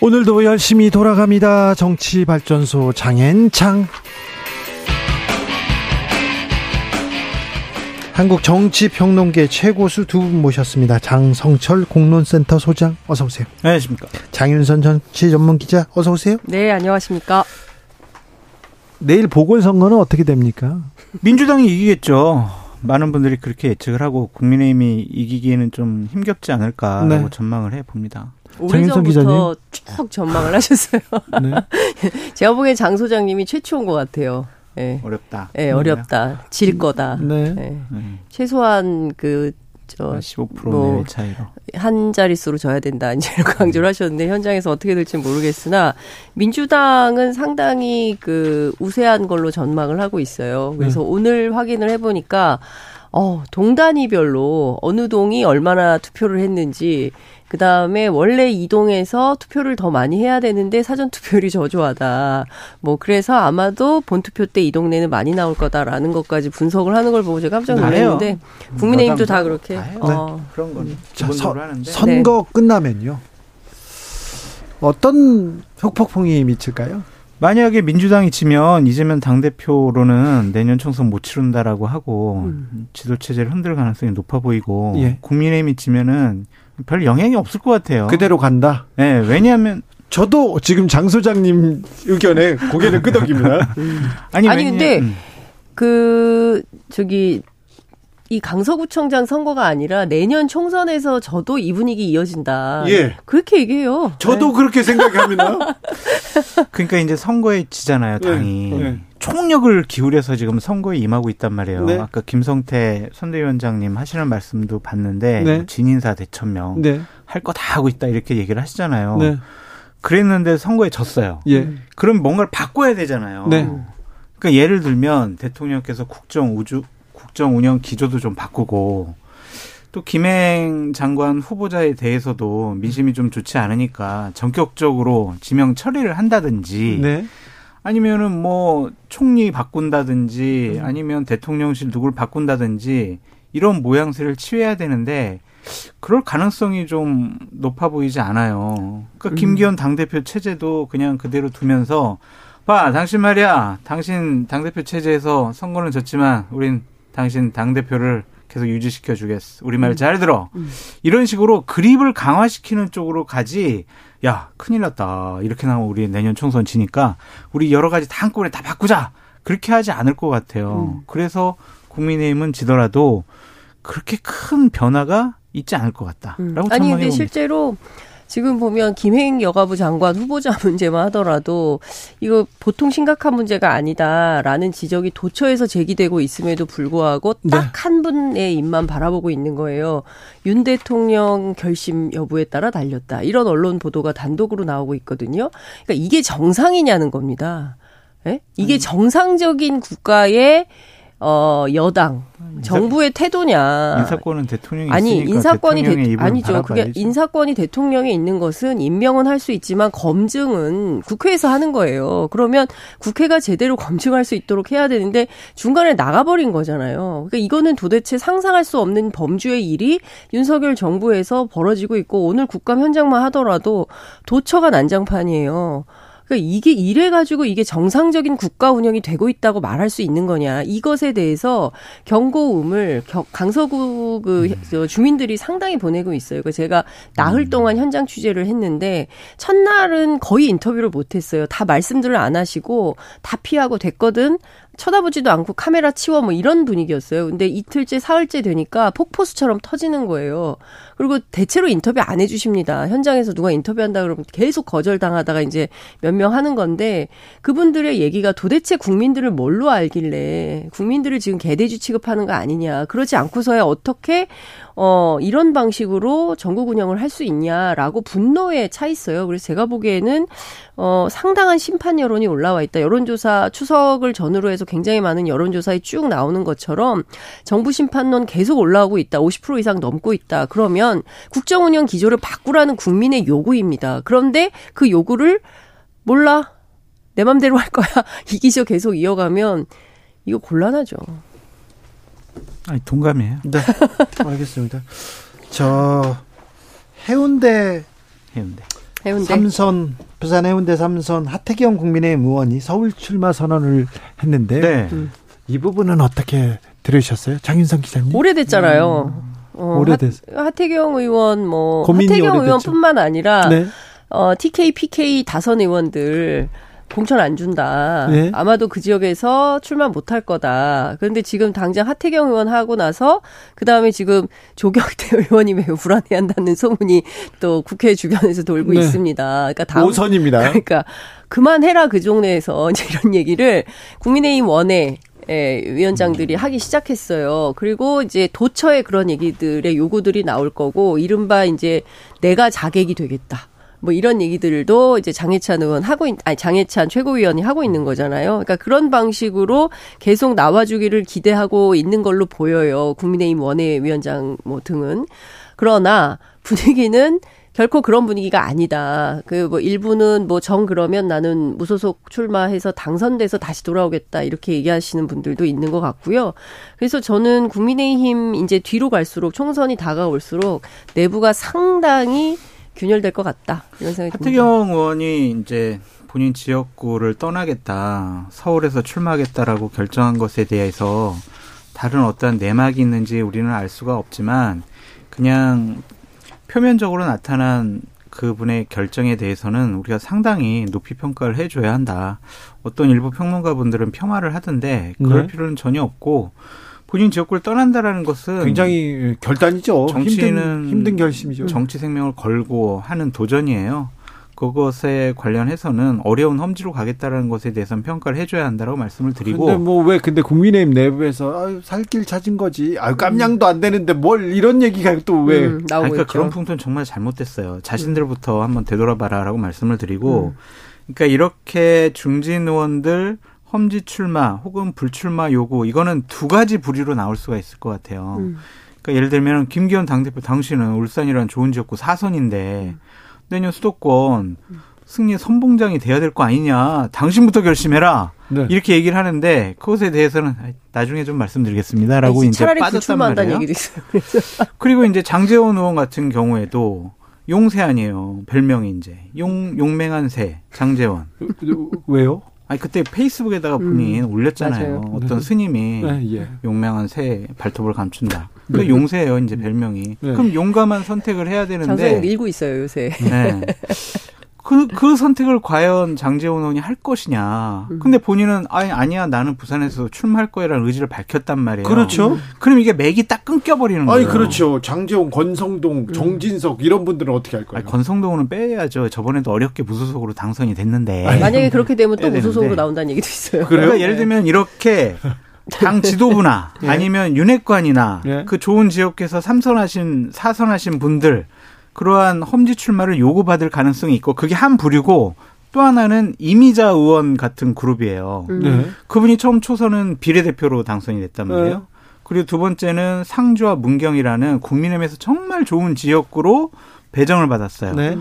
오늘도 열심히 돌아갑니다. 정치발전소 장앤창. 한국 정치평론계 최고수 두 분 모셨습니다. 장성철 공론센터 소장 어서 오세요. 안녕하십니까. 장윤선 정치 전문 기자 어서 오세요. 네, 안녕하십니까. 내일 보궐선거는 어떻게 됩니까? 민주당이 이기겠죠. 많은 분들이 그렇게 예측을 하고 국민의힘이 이기기에는 좀 힘겹지 않을까라고 네. 전망을 해 봅니다. 오래전부터 쭉 전망을 하셨어요. 네. 제가 보기엔 장 소장님이 최초인 것 같아요. 예. 어렵다. 예, 어렵다. 질 거다. 네. 예. 네. 최소한 그, 저, 15% 뭐, 내외 차이로. 한 자릿수로 져야 된다. 이제 강조를 하셨는데 현장에서 어떻게 될지 모르겠으나 민주당은 상당히 그 우세한 걸로 전망을 하고 있어요. 그래서 오늘 확인을 해보니까 어, 동단위별로 어느 동이 얼마나 투표를 했는지 그 다음에 원래 이동에서 투표를 더 많이 해야 되는데 사전 투표율이 저조하다. 뭐 그래서 아마도 본 투표 때 이 동네는 많이 나올 거다라는 것까지 분석을 하는 걸 보고 제가 깜짝 다 놀랐는데. 국민의힘도 다 그렇게 다. 어, 그런 건 자, 기본적으로 서- 하는데. 선거 끝나면요. 어떤 흑폭풍이 미칠까요? 만약에 민주당이 지면 이재명 당대표로는 내년 총선 못 치른다라고 하고 지도 체제를 흔들 가능성이 높아 보이고 예. 국민의힘이 지면은 별 영향이 없을 것 같아요. 그대로 간다. 네, 왜냐하면 저도 지금 장 소장님 의견에 고개를 끄덕입니다. 아니, 아니, 근데 음. 그 저기 이 강서구청장 선거가 아니라 내년 총선에서 저도 이 분위기 이어진다. 예. 그렇게 얘기해요. 저도 그렇게 생각합니다. 그러니까 이제 선거에 지잖아요, 당이. 네, 네. 총력을 기울여서 지금 선거에 임하고 있단 말이에요. 네. 아까 김성태 선대위원장님 하시는 말씀도 봤는데 네. 뭐 진인사 대천명 네. 할거 다 하고 있다 이렇게 얘기를 하시잖아요. 네. 그랬는데 선거에 졌어요. 예. 그럼 뭔가를 바꿔야 되잖아요. 네. 그러니까 예를 들면 대통령께서 국정 우주 국정 운영 기조도 좀 바꾸고 또 김행 장관 후보자에 대해서도 민심이 좀 좋지 않으니까 전격적으로 지명 처리를 한다든지 네. 아니면은 뭐 총리 바꾼다든지 음. 아니면 대통령실 누굴 바꾼다든지 이런 모양새를 취해야 되는데 그럴 가능성이 좀 높아 보이지 않아요. 그러니까 음. 김기현 당대표 체제도 그냥 그대로 두면서 봐, 당신 말이야. 당신 당대표 체제에서 선거는 졌지만 우린 당신 당대표를 계속 유지시켜 주겠어. 우리 음. 말잘 들어. 이런 식으로 그립을 강화시키는 쪽으로 가지. 야, 큰일 났다. 이렇게 나오면 우리 내년 총선 지니까 우리 여러 가지 다 한꺼번에 다 바꾸자. 그렇게 하지 않을 것 같아요. 그래서 국민의힘은 지더라도 그렇게 큰 변화가 있지 않을 것 같다라고 음. 아니. 근데 실제로 지금 보면 김행 여가부 장관 후보자 문제만 하더라도 이거 보통 심각한 문제가 아니다라는 지적이 도처에서 제기되고 있음에도 불구하고 네. 딱한 분의 입만 바라보고 있는 거예요. 윤 대통령 결심 여부에 따라 달렸다. 이런 언론 보도가 단독으로 나오고 있거든요. 그러니까 이게 정상이냐는 겁니다. 예? 이게 음. 정상적인 국가의 어 여당 정부의 태도냐? 인사권은 대통령이 아니 인사권이 대, 아니죠. 그게. 인사권이 대통령에 있는 것은 임명은 할 수 있지만 검증은 국회에서 하는 거예요. 그러면 국회가 제대로 검증할 수 있도록 해야 되는데 중간에 나가버린 거잖아요. 그러니까 이거는 도대체 상상할 수 없는 범주의 일이 윤석열 정부에서 벌어지고 있고 오늘 국감 현장만 하더라도 도처가 난장판이에요. 그러니까 이게 이래 가지고 이게 정상적인 국가 운영이 되고 있다고 말할 수 있는 거냐 이것에 대해서 경고음을 겨- 강서구 그저 주민들이 상당히 보내고 있어요. 그 제가 나흘 동안 현장 취재를 했는데 첫날은 거의 인터뷰를 못했어요. 다 말씀들을 안 하시고 다 피하고 됐거든. 쳐다보지도 않고 카메라 치워 뭐 이런 분위기였어요. 근데 이틀째 사흘째 되니까 폭포수처럼 터지는 거예요. 그리고 대체로 인터뷰 안 해주십니다. 현장에서 누가 인터뷰한다 그러면 계속 거절당하다가 이제 몇 명 하는 건데 그분들의 얘기가 도대체 국민들을 뭘로 알길래 국민들을 지금 개돼지 취급하는 거 아니냐. 그러지 않고서야 어떻게 어, 이런 방식으로 전국 운영을 할 수 있냐라고 분노에 차 있어요. 그래서 제가 보기에는 어, 상당한 심판 여론이 올라와 있다. 여론조사 추석을 전후로 해서 굉장히 많은 여론조사에 쭉 나오는 것처럼 정부 심판론 계속 올라오고 있다. 50% 이상 넘고 있다. 그러면 국정 운영 기조를 바꾸라는 국민의 요구입니다. 그런데 그 요구를 몰라. 내 맘대로 할 거야. 이 기조 계속 이어가면 이거 곤란하죠. 아니, 동감이에요. 네, 알겠습니다. 저 해운대 해운대. 해운대. 삼선 부산 해운대 삼선 하태경 국민의힘 의원이 서울 출마 선언을 했는데 네. 음. 이 부분은 어떻게 들으셨어요, 장윤성 기자님? 오래됐잖아요. 어, 오래됐- 하, 하태경 의원 뭐 하태경 오래됐죠. 의원뿐만 아니라 네, 어, TK, PK 다선 의원들 공천 안 준다. 네. 아마도 그 지역에서 출마 못할 거다. 그런데 지금 당장 하태경 의원 하고 나서 그 다음에 지금 조경태 의원이 매우 불안해한다는 소문이 또 국회 주변에서 돌고 네. 있습니다. 그러니까 다음 오선입니다. 그러니까 그만해라 그 종래에서 이제 이런 얘기를 국민의힘 원내 예, 위원장들이 하기 시작했어요. 그리고 이제 도처에 그런 얘기들의 요구들이 나올 거고 이른바 이제 내가 자객이 되겠다. 뭐 이런 얘기들도 이제 장해찬 의원 하고 있, 아니 장해찬 최고위원이 하고 있는 거잖아요. 그러니까 그런 방식으로 계속 나와주기를 기대하고 있는 걸로 보여요. 국민의힘 원내위원장 뭐 등은 그러나 분위기는 결코 그런 분위기가 아니다. 그 뭐 일부는 뭐 정 그러면 나는 무소속 출마해서 당선돼서 다시 돌아오겠다 이렇게 얘기하시는 분들도 있는 것 같고요. 그래서 저는 국민의힘 이제 뒤로 갈수록 총선이 다가올수록 내부가 상당히 균열될 것 같다 이런 생각이 듭니다. 하태경 의원이 이제 본인 지역구를 떠나겠다, 서울에서 출마하겠다라고 결정한 것에 대해서 다른 어떠한 내막이 있는지 우리는 알 수가 없지만 그냥 표면적으로 나타난 그분의 결정에 대해서는 우리가 상당히 높이 평가를 해줘야 한다. 어떤 일부 평론가분들은 폄하를 하던데 그럴 네. 필요는 전혀 없고 본인 지역구를 떠난다라는 것은 굉장히 결단이죠. 정치는 힘든, 힘든 결심이죠. 정치 생명을 걸고 하는 도전이에요. 그것에 관련해서는 어려운 험지로 가겠다라는 것에 대해서는 평가를 해줘야 한다라고 말씀을 드리고 근데 뭐 왜 근데 국민의힘 내부에서 아유, 살길 찾은 거지. 아유 깜냥도 안 되는데 뭘 이런 얘기가 또 왜? 음, 나오고 아니, 그러니까 있죠. 그런 풍토는 정말 잘못됐어요. 자신들부터 한번 되돌아봐라라고 말씀을 드리고, 그러니까 이렇게 중진 의원들 험지 출마 혹은 불출마 요구 이거는 두 가지 부류로 나올 수가 있을 것 같아요. 음. 그러니까 예를 들면 김기현 당대표 당신은 울산이라는 좋은 지역구 사선인데 내년 수도권 승리 선봉장이 돼야 될 거 아니냐. 당신부터 결심해라. 네. 이렇게 얘기를 하는데 그것에 대해서는 나중에 좀 말씀드리겠습니다라고 이제 차라리 빠졌단 말이에요. 얘기도 있어요. 그래서 그리고 이제 장재원 의원 같은 경우에도 용새 아니에요. 별명이 이제 용 용맹한 새 장재원. 왜요? 아니 그때 페이스북에다가 본인 올렸잖아요. 맞아요. 어떤 네. 스님이 네, 예. 용맹한 새 발톱을 감춘다. 그 용새예요, 이제 별명이. 네. 그럼 용감한 선택을 해야 되는데. 밀고 있어요 요새. 네. 그, 그 선택을 과연 장재원 의원이 할 것이냐. 음. 근데 본인은, 아니, 아니야, 나는 부산에서 출마할 거야라는 의지를 밝혔단 말이에요. 그렇죠. 그럼 이게 맥이 딱 끊겨버리는 거예요. 아니 그렇죠. 장재홍, 권성동, 정진석 이런 분들은 어떻게 할 거예요? 아니, 권성동은 빼야죠. 저번에도 어렵게 무소속으로 당선이 됐는데. 만약에 그렇게 되면 또 무소속으로 되는데. 나온다는 얘기도 있어요. 그래요? 그러니까 예를 들면 이렇게 당 지도부나 예. 아니면 윤핵관이나 예. 그 좋은 지역에서 삼선하신 사선하신 분들 그러한 험지 출마를 요구받을 가능성이 있고 그게 한 부류고 또 하나는 이미자 의원 같은 그룹이에요. 음. 네. 그분이 처음 초선은 비례대표로 당선이 됐단 말이에요. 네. 그리고 두 번째는 상주와 문경이라는 국민의힘에서 정말 좋은 지역구로 배정을 받았어요. 네.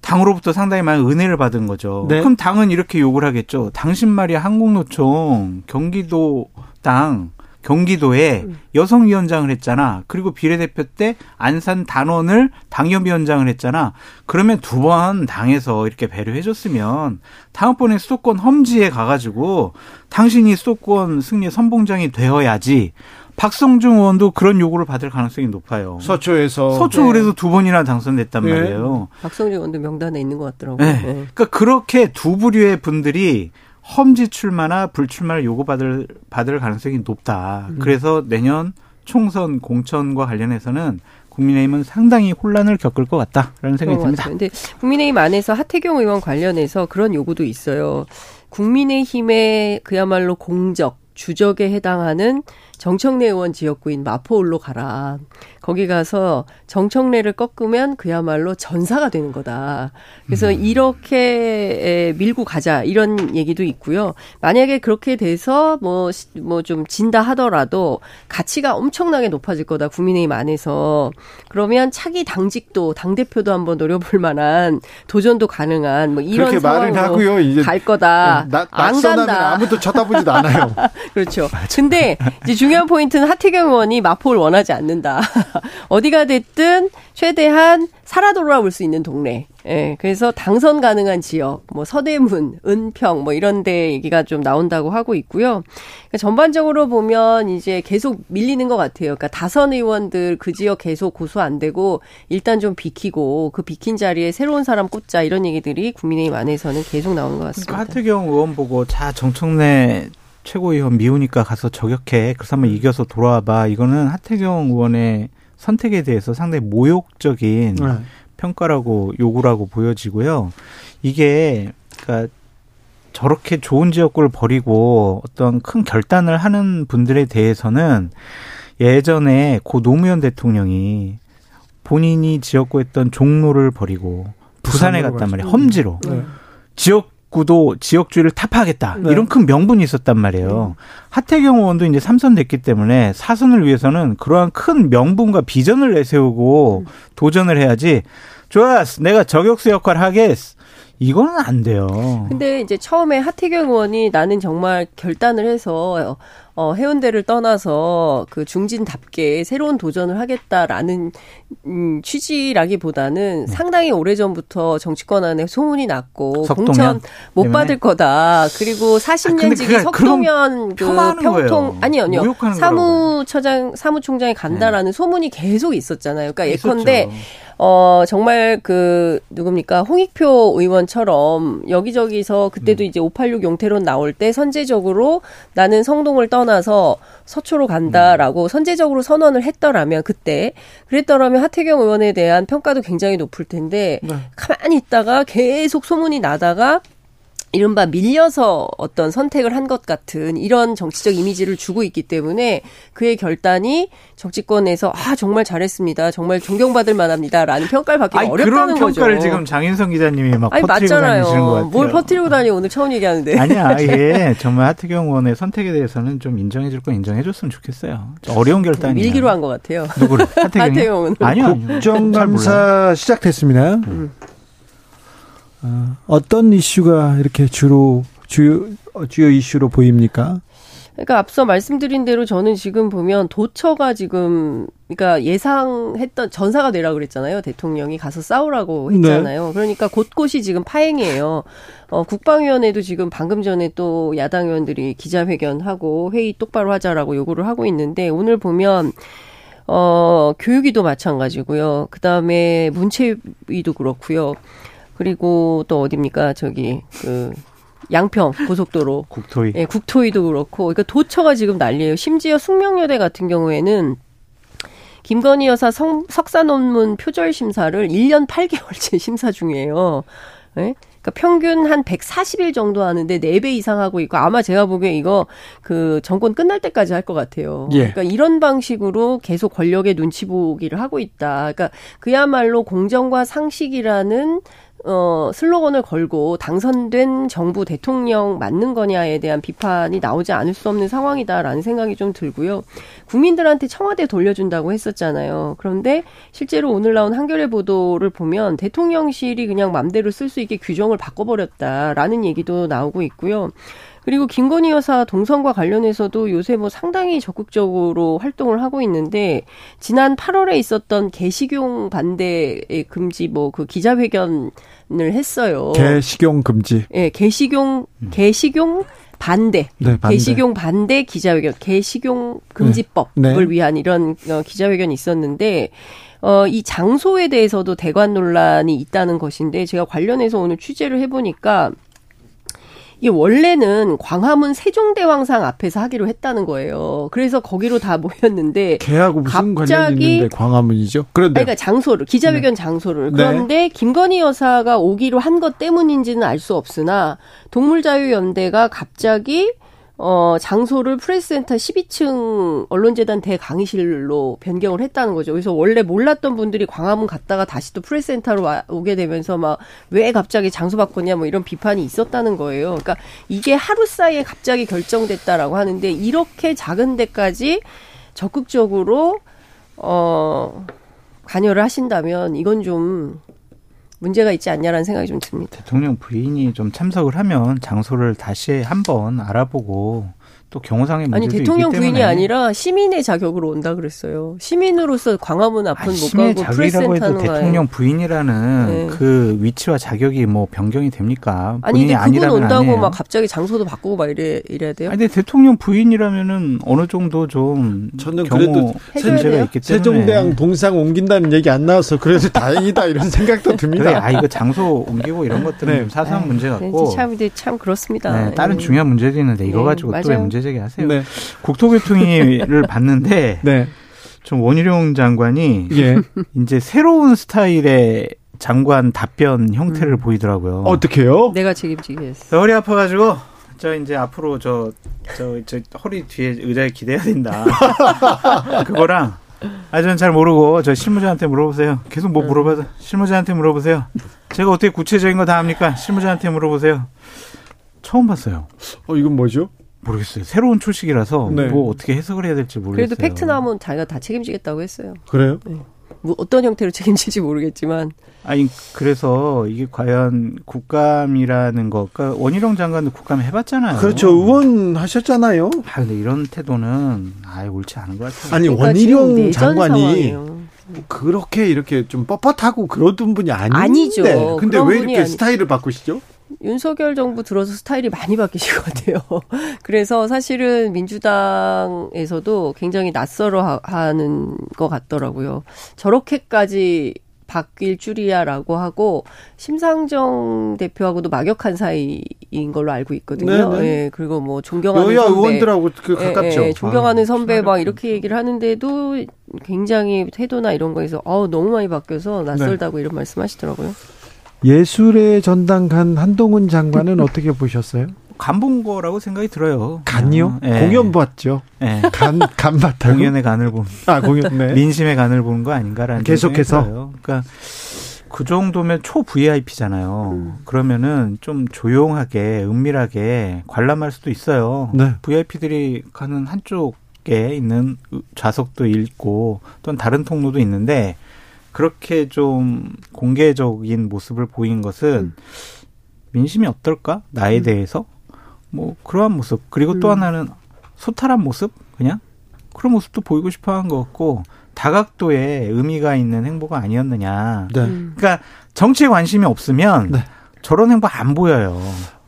당으로부터 상당히 많은 은혜를 받은 거죠. 네. 그럼 당은 이렇게 요구를 하겠죠. 당신 말이야 한국노총 경기도 당 경기도에 음. 여성위원장을 했잖아. 그리고 비례대표 때 안산 단원을 당협위원장을 했잖아. 그러면 두 번 당에서 이렇게 배려해줬으면 다음번에 수도권 험지에 가가지고 당신이 수도권 승리 선봉장이 되어야지. 박성중 의원도 그런 요구를 받을 가능성이 높아요. 서초에서 서초 네. 그래서 두 번이나 당선됐단 네. 말이에요. 박성준 의원도 명단에 있는 것 같더라고요. 네. 네. 그러니까 그렇게 두 부류의 분들이 험지 출마나 불출마를 요구받을 받을 가능성이 높다. 음. 그래서 내년 총선 공천과 관련해서는 국민의힘은 상당히 혼란을 겪을 것 같다라는 생각이 듭니다. 근데 국민의힘 안에서 하태경 의원 관련해서 그런 요구도 있어요. 국민의힘의 그야말로 공적, 주적에 해당하는 정청래 의원 지역구인 마포울로 가라. 거기 가서 정청래를 꺾으면 그야말로 전사가 되는 거다. 그래서 음. 이렇게 밀고 가자 이런 얘기도 있고요. 만약에 그렇게 돼서 뭐 뭐 좀 진다 하더라도 가치가 엄청나게 높아질 거다 국민의힘 안에서 그러면 차기 당직도 당 대표도 한번 노려볼 만한 도전도 가능한 뭐 이런 상황으로 하고요. 이제 갈 거다. 나, 안 간다. 아무도 쳐다보지도 않아요. 그렇죠. 근데 이제 중 요한 포인트는 하태경 의원이 마포를 원하지 않는다. 어디가 됐든 최대한 살아 돌아올 수 있는 동네. 예, 그래서 당선 가능한 지역, 뭐 서대문, 은평, 뭐 이런 데 얘기가 좀 나온다고 하고 있고요. 그러니까 전반적으로 보면 이제 계속 밀리는 것 같아요. 그러니까 다선 의원들 그 지역 계속 고소 안 되고 일단 좀 비키고 그 비킨 자리에 새로운 사람 꽂자 이런 얘기들이 국민의힘 안에서는 계속 나오는 것 같습니다. 그러니까 하태경 의원 보고 자 정청래 최고위원 미우니까 가서 저격해. 그래서 한번 이겨서 돌아와봐. 이거는 하태경 의원의 선택에 대해서 상당히 모욕적인 네. 평가라고 요구라고 보여지고요. 이게 그러니까 저렇게 좋은 지역구를 버리고 어떤 큰 결단을 하는 분들에 대해서는 예전에 고 노무현 대통령이 본인이 지역구했던 종로를 버리고 부산에 갔단 말이에요. 험지로. 네. 지역 구도 지역주의를 타파하겠다 네. 이런 큰 명분이 있었단 말이에요. 음. 하태경 의원도 이제 삼선 됐기 때문에 사선을 위해서는 그러한 큰 명분과 비전을 내세우고 음. 도전을 해야지. 좋았어, 내가 저격수 역할 하겠어. 이거는 안 돼요. 근데 이제 처음에 하태경 의원이 나는 정말 결단을 해서 어, 해운대를 떠나서 그 중진답게 새로운 도전을 하겠다라는 음, 취지라기보다는 네. 상당히 오래전부터 정치권 안에 소문이 났고 석동현? 공천 못 때문에? 받을 거다. 그리고 40년 지기 아, 석동현 그 평통 아니 아니요. 사무처장 사무총장이 간다라는 네. 소문이 계속 있었잖아요. 그러니까 예컨대 어, 정말 그, 누굽니까, 홍익표 의원처럼 여기저기서 그때도 음. 이제 586 용태론 나올 때 선제적으로 나는 성동을 떠 나서 서초로 간다라고 음. 선제적으로 선언을 했더라면 그때 그랬더라면 하태경 의원에 대한 평가도 굉장히 높을 텐데 네. 가만히 있다가 계속 소문이 나다가 이른바 밀려서 어떤 선택을 한 것 같은 이런 정치적 이미지를 주고 있기 때문에 그의 결단이 정치권에서 아 정말 잘했습니다. 정말 존경받을 만합니다라는 평가를 받기 어렵다는 그런 평가를 지금 장인성 기자님이 막 아니, 퍼뜨리고 맞잖아요. 다니시는 것 같아요. 뭘 퍼뜨리고 다니 오늘 처음 얘기하는데. 아니야. 예. 정말 하태경 의원의 선택에 대해서는 좀 인정해 줄 건 인정해 줬으면 좋겠어요. 어려운 결단이 밀기로 한 것 같아요. 누구를? 하태경 아니요. 국정감사 시작됐습니다. 음. 어, 어떤 이슈가 이렇게 주로 주요 주요 이슈로 보입니까? 그러니까 앞서 말씀드린 대로 저는 지금 보면 도처가 지금 그러니까 예상했던 전사가 되라 그랬잖아요. 대통령이 가서 싸우라고 네. 했잖아요. 네. 그러니까 곳곳이 지금 파행이에요. 어, 국방위원회도 지금 방금 전에 또 야당 의원들이 기자회견하고 회의 똑바로 하자라고 요구를 하고 있는데 오늘 보면 어, 교육위도 마찬가지고요. 그다음에 문체위도 그렇고요. 그리고 또 어딥니까? 저기 그 양평 고속도로 국토위. 예, 국토위도 그렇고 그러니까 도처가 지금 난리예요. 심지어 숙명여대 같은 경우에는 김건희 여사 성, 석사 논문 표절 심사를 1년 8개월째 심사 중이에요. 예? 그러니까 평균 한 140일 정도 하는데 4배 이상 하고 있고 아마 제가 보기에 이거 그 정권 끝날 때까지 할 것 같아요. 예. 그러니까 이런 방식으로 계속 권력의 눈치 보기를 하고 있다. 그러니까 그야말로 공정과 상식이라는 어, 슬로건을 걸고 당선된 정부 대통령 맞는 거냐에 대한 비판이 나오지 않을 수 없는 상황이다라는 생각이 좀 들고요. 국민들한테 청와대 돌려준다고 했었잖아요. 그런데 실제로 오늘 나온 한겨레 보도를 보면 대통령실이 그냥 맘대로 쓸 수 있게 규정을 바꿔버렸다라는 얘기도 나오고 있고요. 그리고 김건희 여사 동선과 관련해서도 요새 뭐 상당히 적극적으로 활동을 하고 있는데 지난 8월에 있었던 개식용 반대 금지 뭐 그 기자회견을 했어요. 개식용 금지. 예, 네, 개식용 음. 개식용 반대, 네, 반대. 개식용 반대 기자회견, 개식용 금지법을 네. 네. 위한 이런 어, 기자회견이 있었는데 어, 이 장소에 대해서도 대관 논란이 있다는 것인데 제가 관련해서 오늘 취재를 해보니까 이게 원래는 광화문 세종대왕상 앞에서 하기로 했다는 거예요. 그래서 거기로 다 모였는데 개하고 무슨 관련이 있는데 광화문이죠? 그런데 그러니까 장소를 기자회견 네. 장소를 네. 그런데 네. 김건희 여사가 오기로 한 것 때문인지는 알 수 없으나 동물자유연대가 갑자기 어, 장소를 프레스센터 12층 언론재단 대강의실로 변경을 했다는 거죠. 그래서 원래 몰랐던 분들이 광화문 갔다가 다시 또 프레스센터로 와, 오게 되면서 막 왜 갑자기 장소 바꿨냐 뭐 이런 비판이 있었다는 거예요. 그러니까 이게 하루 사이에 갑자기 결정됐다라고 하는데 이렇게 작은 데까지 적극적으로 어 관여를 하신다면 이건 좀 문제가 있지 않냐라는 생각이 좀 듭니다. 대통령 부인이 좀 참석을 하면 장소를 다시 한번 알아보고 또 경호상의 문제도 아니 대통령 있기 부인이 때문에 아니라 시민의 자격으로 온다 그랬어요. 시민으로서 광화문 앞은 아니, 못 시민의 가고 자격이라고 해도 대통령 부인이라는 네. 그 위치와 자격이 뭐 변경이 됩니까? 아니 근데 그분 온다고 아니에요. 막 갑자기 장소도 바꾸고 막 이래 이래야 돼요? 아니 근데 대통령 부인이라면은 어느 정도 좀 저는 경호 그래도 문제가? 있기 때문에 세종대왕 동상 옮긴다는 얘기 안 나와서 그래도 다행이다 이런 생각도 듭니다. 그래, 아 이거 장소 옮기고 이런 것들은 네. 좀 사소한 아유, 문제 네, 같고 참, 참 그렇습니다. 네, 다른 예. 중요한 문제도 있는데 이거 네, 가지고 또. 문제 제기하세요? 네. 국토교통위를 봤는데 네. 좀 원희룡 장관이 예. 이제 새로운 스타일의 장관 답변 형태를 보이더라고요. 어떻게요? 내가 책임지겠어. 저 허리 아파가지고 저 이제 앞으로 저 저 저 허리 뒤에 의자에 기대야 된다. 그거랑 아 저는 잘 모르고 저 실무자한테 물어보세요. 계속 뭐 물어봐서 실무자한테 물어보세요. 제가 어떻게 구체적인 거 다 합니까? 실무자한테 물어보세요. 처음 봤어요. 어, 이건 뭐죠? 모르겠어요. 새로운 초식이라서 네. 뭐 어떻게 해석을 해야 될지 모르겠어요. 그래도 팩트 나오면 자기가 다 책임지겠다고 했어요. 그래요? 뭐 어떤 형태로 책임질지 모르겠지만 아니 그래서 이게 과연 국감이라는 거, 그러니까 원희룡 장관도 국감 해봤잖아요. 그렇죠. 의원 하셨잖아요. 아 근데 이런 태도는 아예 옳지 않은 것 같아요. 아니, 그러니까 원희룡 장관이 상황이에요. 그렇게 이렇게 좀 뻣뻣하고 그러던 분이 아닌데. 아니죠. 근데 그런 왜 이렇게 아니- 스타일을 바꾸시죠? 윤석열 정부 들어서 스타일이 많이 바뀌신 것 같아요. 그래서 사실은 민주당에서도 굉장히 낯설어 하- 하는 것 같더라고요. 저렇게까지 바뀔 줄이야라고 하고 심상정 대표하고도 막역한 사이인 걸로 알고 있거든요. 네네. 예, 그리고 뭐 존경하는 여야 선배, 의원들하고 그 가깝죠. 예, 예, 존경하는 아, 선배 막. 이렇게 얘기를 하는데도 굉장히 태도나 이런 거에서 어 너무 많이 바뀌어서 네. 낯설다고 이런 말씀하시더라고요. 예술의 전당 간 한동훈 장관은 어떻게 보셨어요? 간 본 거라고 생각이 들어요. 간요? 예. 공연 봤죠. 예. 간, 간 봤다고? 공연의 간을 본 아, 공연, 네. 민심의 간을 보는 거 아닌가라는 계속해서? 그러니까 그 정도면 초 VIP잖아요. 음. 그러면은 좀 조용하게 은밀하게 관람할 수도 있어요. 네. VIP들이 가는 한쪽 에 있는 좌석도 있고 또는 다른 통로도 있는데 그렇게 좀 공개적인 모습을 보인 것은 민심이 어떨까? 나에 음. 대해서 뭐 그러한 모습 그리고 또 음. 하나는 소탈한 모습 그냥 그런 모습도 보이고 싶어 한 것 같고 다각도에 의미가 있는 행보가 아니었느냐. 네. 음. 그러니까 정치에 관심이 없으면 네. 저런 행보 안 보여요.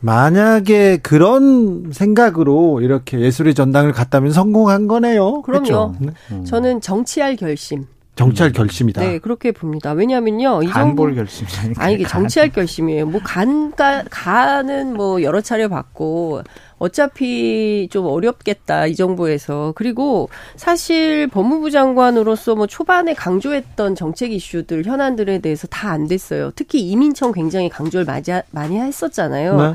만약에 그런 생각으로 이렇게 예술의 전당을 갔다면 성공한 거네요. 그럼요. 그렇죠. 네. 음. 저는 정치할 결심. 정치할 결심이다. 네, 그렇게 봅니다. 왜냐면요. 이 정부 결심이니까. 아니 이게 정치할 결심이에요. 뭐 간가 간은 뭐 여러 차례 받고 어차피 좀 어렵겠다 이 정부에서 그리고 사실 법무부 장관으로서 뭐 초반에 강조했던 정책 이슈들 현안들에 대해서 다 안 됐어요. 특히 이민청 굉장히 강조를 많이, 하- 많이 했었잖아요. 네.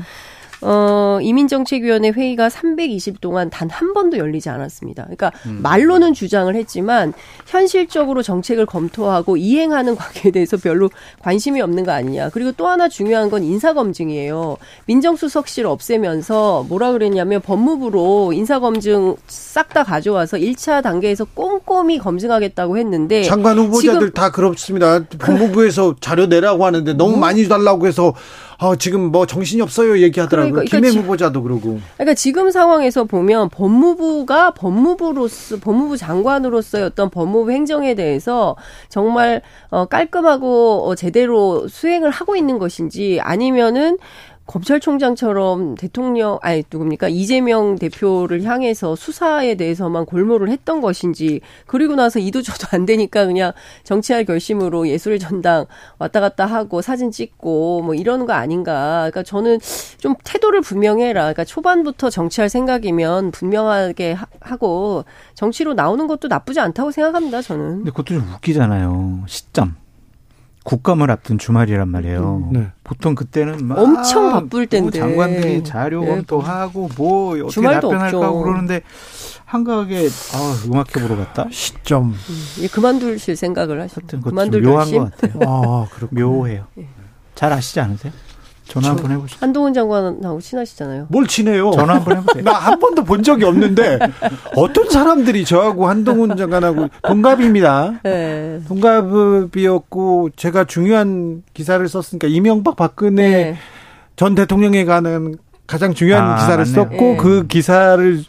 어, 이민정책위원회 회의가 320 동안 단 한 번도 열리지 않았습니다. 그러니까 말로는 주장을 했지만 현실적으로 정책을 검토하고 이행하는 관계에 대해서 별로 관심이 없는 거 아니냐. 그리고 또 하나 중요한 건 인사검증이에요. 민정수석실 없애면서 뭐라 그랬냐면 법무부로 인사검증 싹 다 가져와서 1차 단계에서 꼼꼼히 검증하겠다고 했는데 장관 후보자들 다 그렇습니다. 법무부에서 자료 내라고 하는데 너무 많이 달라고 해서 아, 지금 뭐 정신이 없어요 얘기하더라고요. 그러니까, 김해 지- 후보자도 그러고. 그러니까 지금 상황에서 보면 법무부가 법무부로서 법무부 장관으로서의 어떤 법무부 행정에 대해서 정말 어 깔끔하고 어 제대로 수행을 하고 있는 것인지 아니면은 검찰총장처럼 대통령 아니 누굽니까 이재명 대표를 향해서 수사에 대해서만 골몰을 했던 것인지 그리고 나서 이도저도 안 되니까 그냥 정치할 결심으로 예술의 전당 왔다 갔다 하고 사진 찍고 뭐 이러는 거 아닌가 그러니까 저는 좀 태도를 분명해라 그러니까 초반부터 정치할 생각이면 분명하게 하- 하고 정치로 나오는 것도 나쁘지 않다고 생각합니다 저는 근데 그것도 좀 웃기잖아요. 시점. 국감을 앞둔 주말이란 말이에요. 네. 보통 그때는 막 엄청 바쁠 때인데. 장관들이 자료 네. 검토하고 뭐 어떻게 주말도 답변할까. 그러는데 한가하게 아, 음악회 보러 갔다. 시점. 예, 그만두실 생각을 좀 그만둘 묘한. 것 같아요. 아, 그렇군요. 묘해요. 잘 아시지 않으세요? 전화 저- 한번 해보시죠. 한동훈 장관하고 친하시잖아요. 뭘 친해요? 전화 한번 해보세요. 나 한 번도 본 적이 없는데 어떤 사람들이 저하고 한동훈 장관하고 동갑입니다. 네. 동갑이었고 제가 중요한 기사를 썼으니까 이명박 박근혜 네. 전 대통령에 관한 가장 중요한 아, 기사를 맞네요. 썼고 네. 그 기사를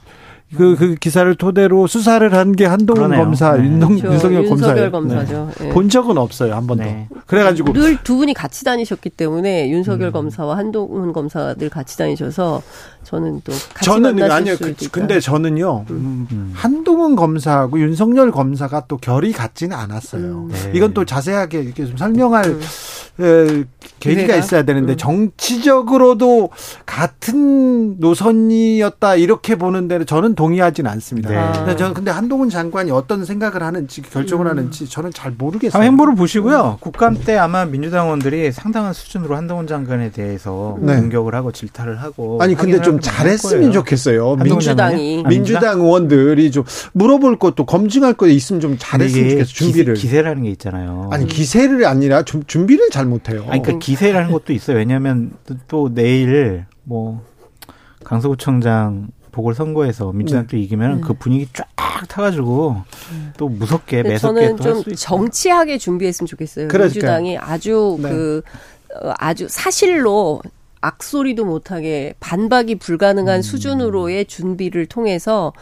그, 그 기사를 토대로 수사를 한 게 한동훈 그러네요. 검사, 네. 윤동, 그렇죠. 윤석열 검사예요. 검사죠. 네. 예. 본 적은 없어요 한 번도. 네. 그래가지고 늘 두 분이 같이 다니셨기 때문에 윤석열 음. 검사와 한동훈 검사가 늘 같이 다니셔서 저는 또 같이 저는 만나실 아니요. 그. 근데 저는요. 음, 음. 한동훈 검사하고 윤석열 검사가 또 결이 같지는 않았어요. 음. 네. 이건 또 자세하게 이렇게 좀 설명할 음. 에, 계기가? 있어야 되는데 음. 정치적으로도 같은 노선이었다 이렇게 보는 데는 저는 동의하진 않습니다. 네. 아. 근데 저는 근데 한동훈 장관이 어떤 생각을 하는지 결정을 음. 하는지 저는 잘 모르겠어요. 행보를 보시고요. 국감 때 아마 민주당원들이 상당한 수준으로 한동훈 장관에 대해서 네. 공격을 하고 질타를 하고 아니 근데 좀 하고 잘했으면. 좋겠어요. 민주, 민주당이. 민주당 의원들이 좀 물어볼 것도 검증할 거 있으면 좀 잘했으면 좋겠어. 준비를. 기세, 라는 게 있잖아요. 아니 기세를 아니라 좀 준비를 잘 못해요. 아니, 그러니까 기세라는 것도 있어요. 왜냐하면 또, 또 내일 뭐 강서구청장 보궐선거에서 민주당 또 이기면 네. 그 분위기 쫙 타가지고 또 무섭게 매섭게 저는 또할좀수 있어요. 정치하게 준비했으면 좋겠어요. 그러니까요. 민주당이 아주 네. 그 어, 아주 사실로 악소리도 못하게 반박이 불가능한 음. 수준으로의 준비를 통해서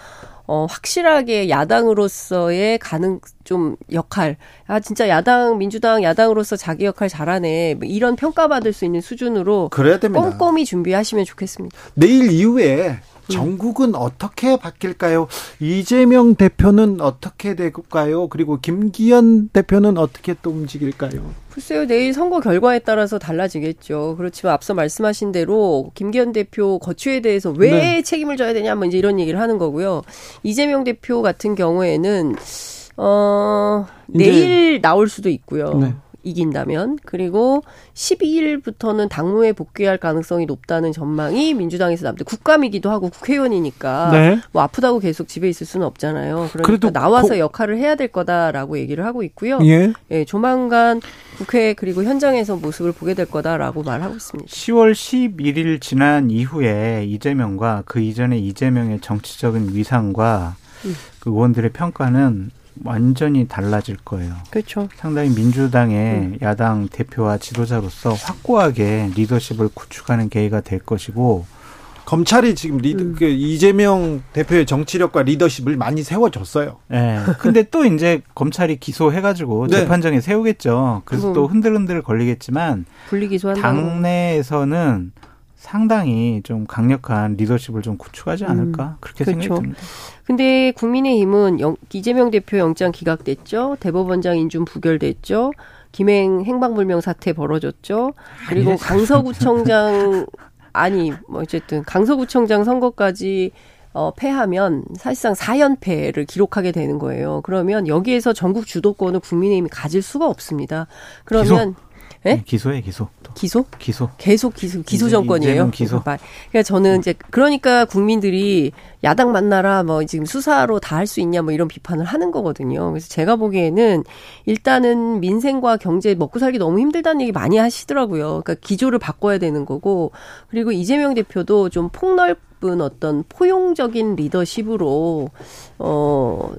어, 확실하게 야당으로서의 가능 좀 역할 아 진짜 야당 민주당 야당으로서 자기 역할 잘하네 뭐 이런 평가받을 수 있는 수준으로 그래야 됩니다. 꼼꼼히 준비하시면 좋겠습니다. 내일 이후에 전국은 어떻게 바뀔까요? 이재명 대표는 어떻게 될까요? 그리고 김기현 대표는 어떻게 또 움직일까요? 글쎄요, 내일 선거 결과에 따라서 달라지겠죠. 그렇지만 앞서 말씀하신 대로 김기현 대표 거취에 대해서 왜 네. 책임을 져야 되냐, 뭐 이제 이런 얘기를 하는 거고요. 이재명 대표 같은 경우에는, 어, 내일 나올 수도 있고요. 네. 이긴다면. 그리고 12일부터는 당무에 복귀할 가능성이 높다는 전망이 민주당에서 남대 국감이기도 하고 국회의원이니까 네. 뭐 아프다고 계속 집에 있을 수는 없잖아요. 그러니까 그래도 나와서 고- 역할을 해야 될 거다라고 얘기를 하고 있고요. 예. 예, 조만간 국회 그리고 현장에서 모습을 보게 될 거다라고 말하고 있습니다. 10월 11일 지난 이후에 이재명과 그 이전에 이재명의 정치적인 위상과 음. 그 의원들의 평가는 완전히 달라질 거예요. 그렇죠. 상당히 민주당의 음. 야당 대표와 지도자로서 확고하게 리더십을 구축하는 계기가 될 것이고 검찰이 지금 리드, 음. 그 이재명 대표의 정치력과 리더십을 많이 세워줬어요. 예. 근데 또 이제 검찰이 기소해가지고 네. 재판정에 세우겠죠. 그래서 음. 또 흔들흔들 걸리겠지만 분리기소한다고. 당내에서는 상당히 좀 강력한 리더십을 좀 구축하지 않을까 그렇게 그렇죠. 생각이 듭니다. 근데 국민의힘은 영- 이재명 대표 영장 기각됐죠. 대법원장 인준 부결됐죠. 김행 행방불명 사태 벌어졌죠. 그리고 강서구청장 아니 뭐 어쨌든 강서구청장 선거까지 어, 패하면 사실상 4연패를 기록하게 되는 거예요. 그러면 여기에서 전국 주도권을 국민의힘이 가질 수가 없습니다. 그러면 예? 네, 기소해 기소 또 기소? 기소. 계속 기소 기소 정권이에요. 기소. 그러니까 저는 이제 그러니까 국민들이 야당 만나라 뭐 지금 수사로 다 할 수 있냐 뭐 이런 비판을 하는 거거든요. 그래서 제가 보기에는 일단은 민생과 경제 먹고 살기 너무 힘들다는 얘기 많이 하시더라고요. 그러니까 기조를 바꿔야 되는 거고 그리고 이재명 대표도 좀 폭넓 은 어떤 포용적인 리더십으로 어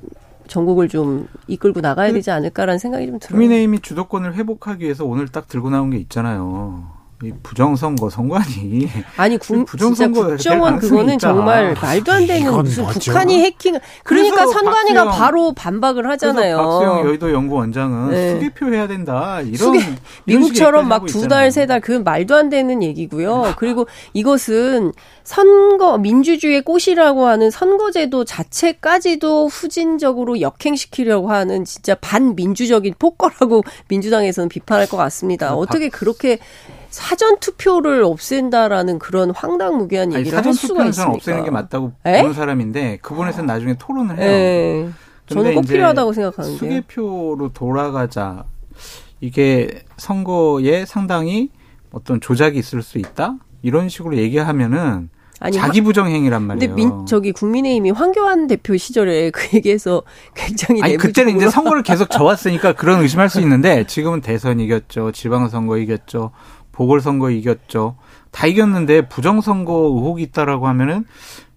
전국을 좀 이끌고 나가야 되지 않을까라는 생각이 좀 들어요. 국민의힘이 주도권을 회복하기 위해서 오늘 딱 들고 나온 게 있잖아요. 이 부정선거 선관위. 아니 국, 진짜 부정선거가 될 국정원 그거는 있다. 정말 말도 안 되는 무슨 뭐죠? 북한이 해킹 그러니까 선관위가 박수영- 바로 반박을 하잖아요. 박수영 여의도 연구원장은 네. 수개표 해야 된다. 이런 수개- 이런 미국처럼 막 두 달. 세 달, 그건 말도 안 되는 얘기고요. 그리고 이것은 선거, 민주주의의 꽃이라고 하는 선거제도 자체까지도 후진적으로 역행시키려고 하는 진짜 반민주적인 폭거라고 민주당에서는 비판할 것 같습니다. 그 박- 어떻게 그렇게 사전 투표를 없앤다라는 그런 황당무계한 아니, 얘기를 사전 할 수가 투표는 있습니까? 저는 없애는 게 맞다고 에? 보는 사람인데 그분에서는 나중에 토론을 해요. 예. 저는 근데 꼭 필요하다고 생각하는데요. 수개표로 돌아가자. 이게 선거에 상당히 어떤 조작이 있을 수 있다 이런 식으로 얘기하면은 아니, 자기 부정 행위란 말이에요. 근데 민, 저기 국민의힘이 황교안 대표 시절에 그 얘기해서 굉장히 아니 그때는 이제 선거를 계속 져왔으니까 그런 의심할 수 있는데 지금은 대선 이겼죠, 지방선거 이겼죠, 보궐선거 이겼죠, 다 이겼는데 부정선거 의혹이 있다라고 하면은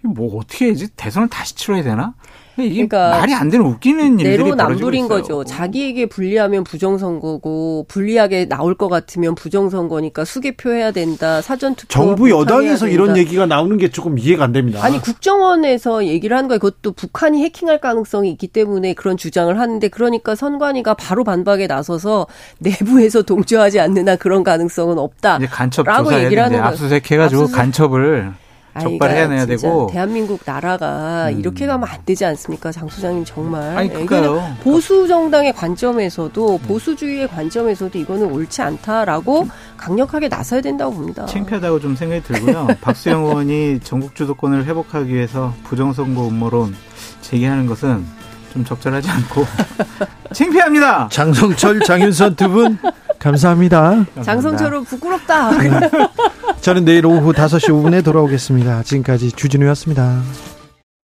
뭐 어떻게 해야지 대선을 다시 치러야 되나? 그러니까 말이 안 되는 웃기는 일들이 내로남불인. 거죠. 자기에게 불리하면 부정선거고 불리하게 나올 것 같으면 부정선거니까 수개표해야 된다. 사전 투표 정부 못하게 여당에서 이런. 얘기가 나오는 게 조금 이해가 안 됩니다. 아니 국정원에서 얘기를 하는 거예요. 그것도 북한이 해킹할 가능성이 있기 때문에 그런 주장을 하는데 그러니까 선관위가 바로 반박에 나서서 내부에서 동조하지 않는 한 그런 가능성은 없다. 간첩 라고 조사해야 얘기를 하는 거예요. 압수수색 해가지고 압수수색- 간첩을 적발해야 그러니까 되고. 대한민국 나라가 이렇게 가면 안 되지 않습니까, 장 소장님 정말. 아니, 예, 그러니까요. 이거는 보수 정당의 관점에서도 보수주의의 관점에서도 이거는 옳지 않다라고 강력하게 나서야 된다고 봅니다. 창피하다고 좀 생각이 들고요. 박수영 의원이 전국 주도권을 회복하기 위해서 부정선거 음모론 제기하는 것은 좀 적절하지 않고 창피합니다. 장성철, 장윤선 두 분 감사합니다. 장성철은 부끄럽다. 저는 내일 오후 5시 5분에 돌아오겠습니다. 지금까지 주진우였습니다.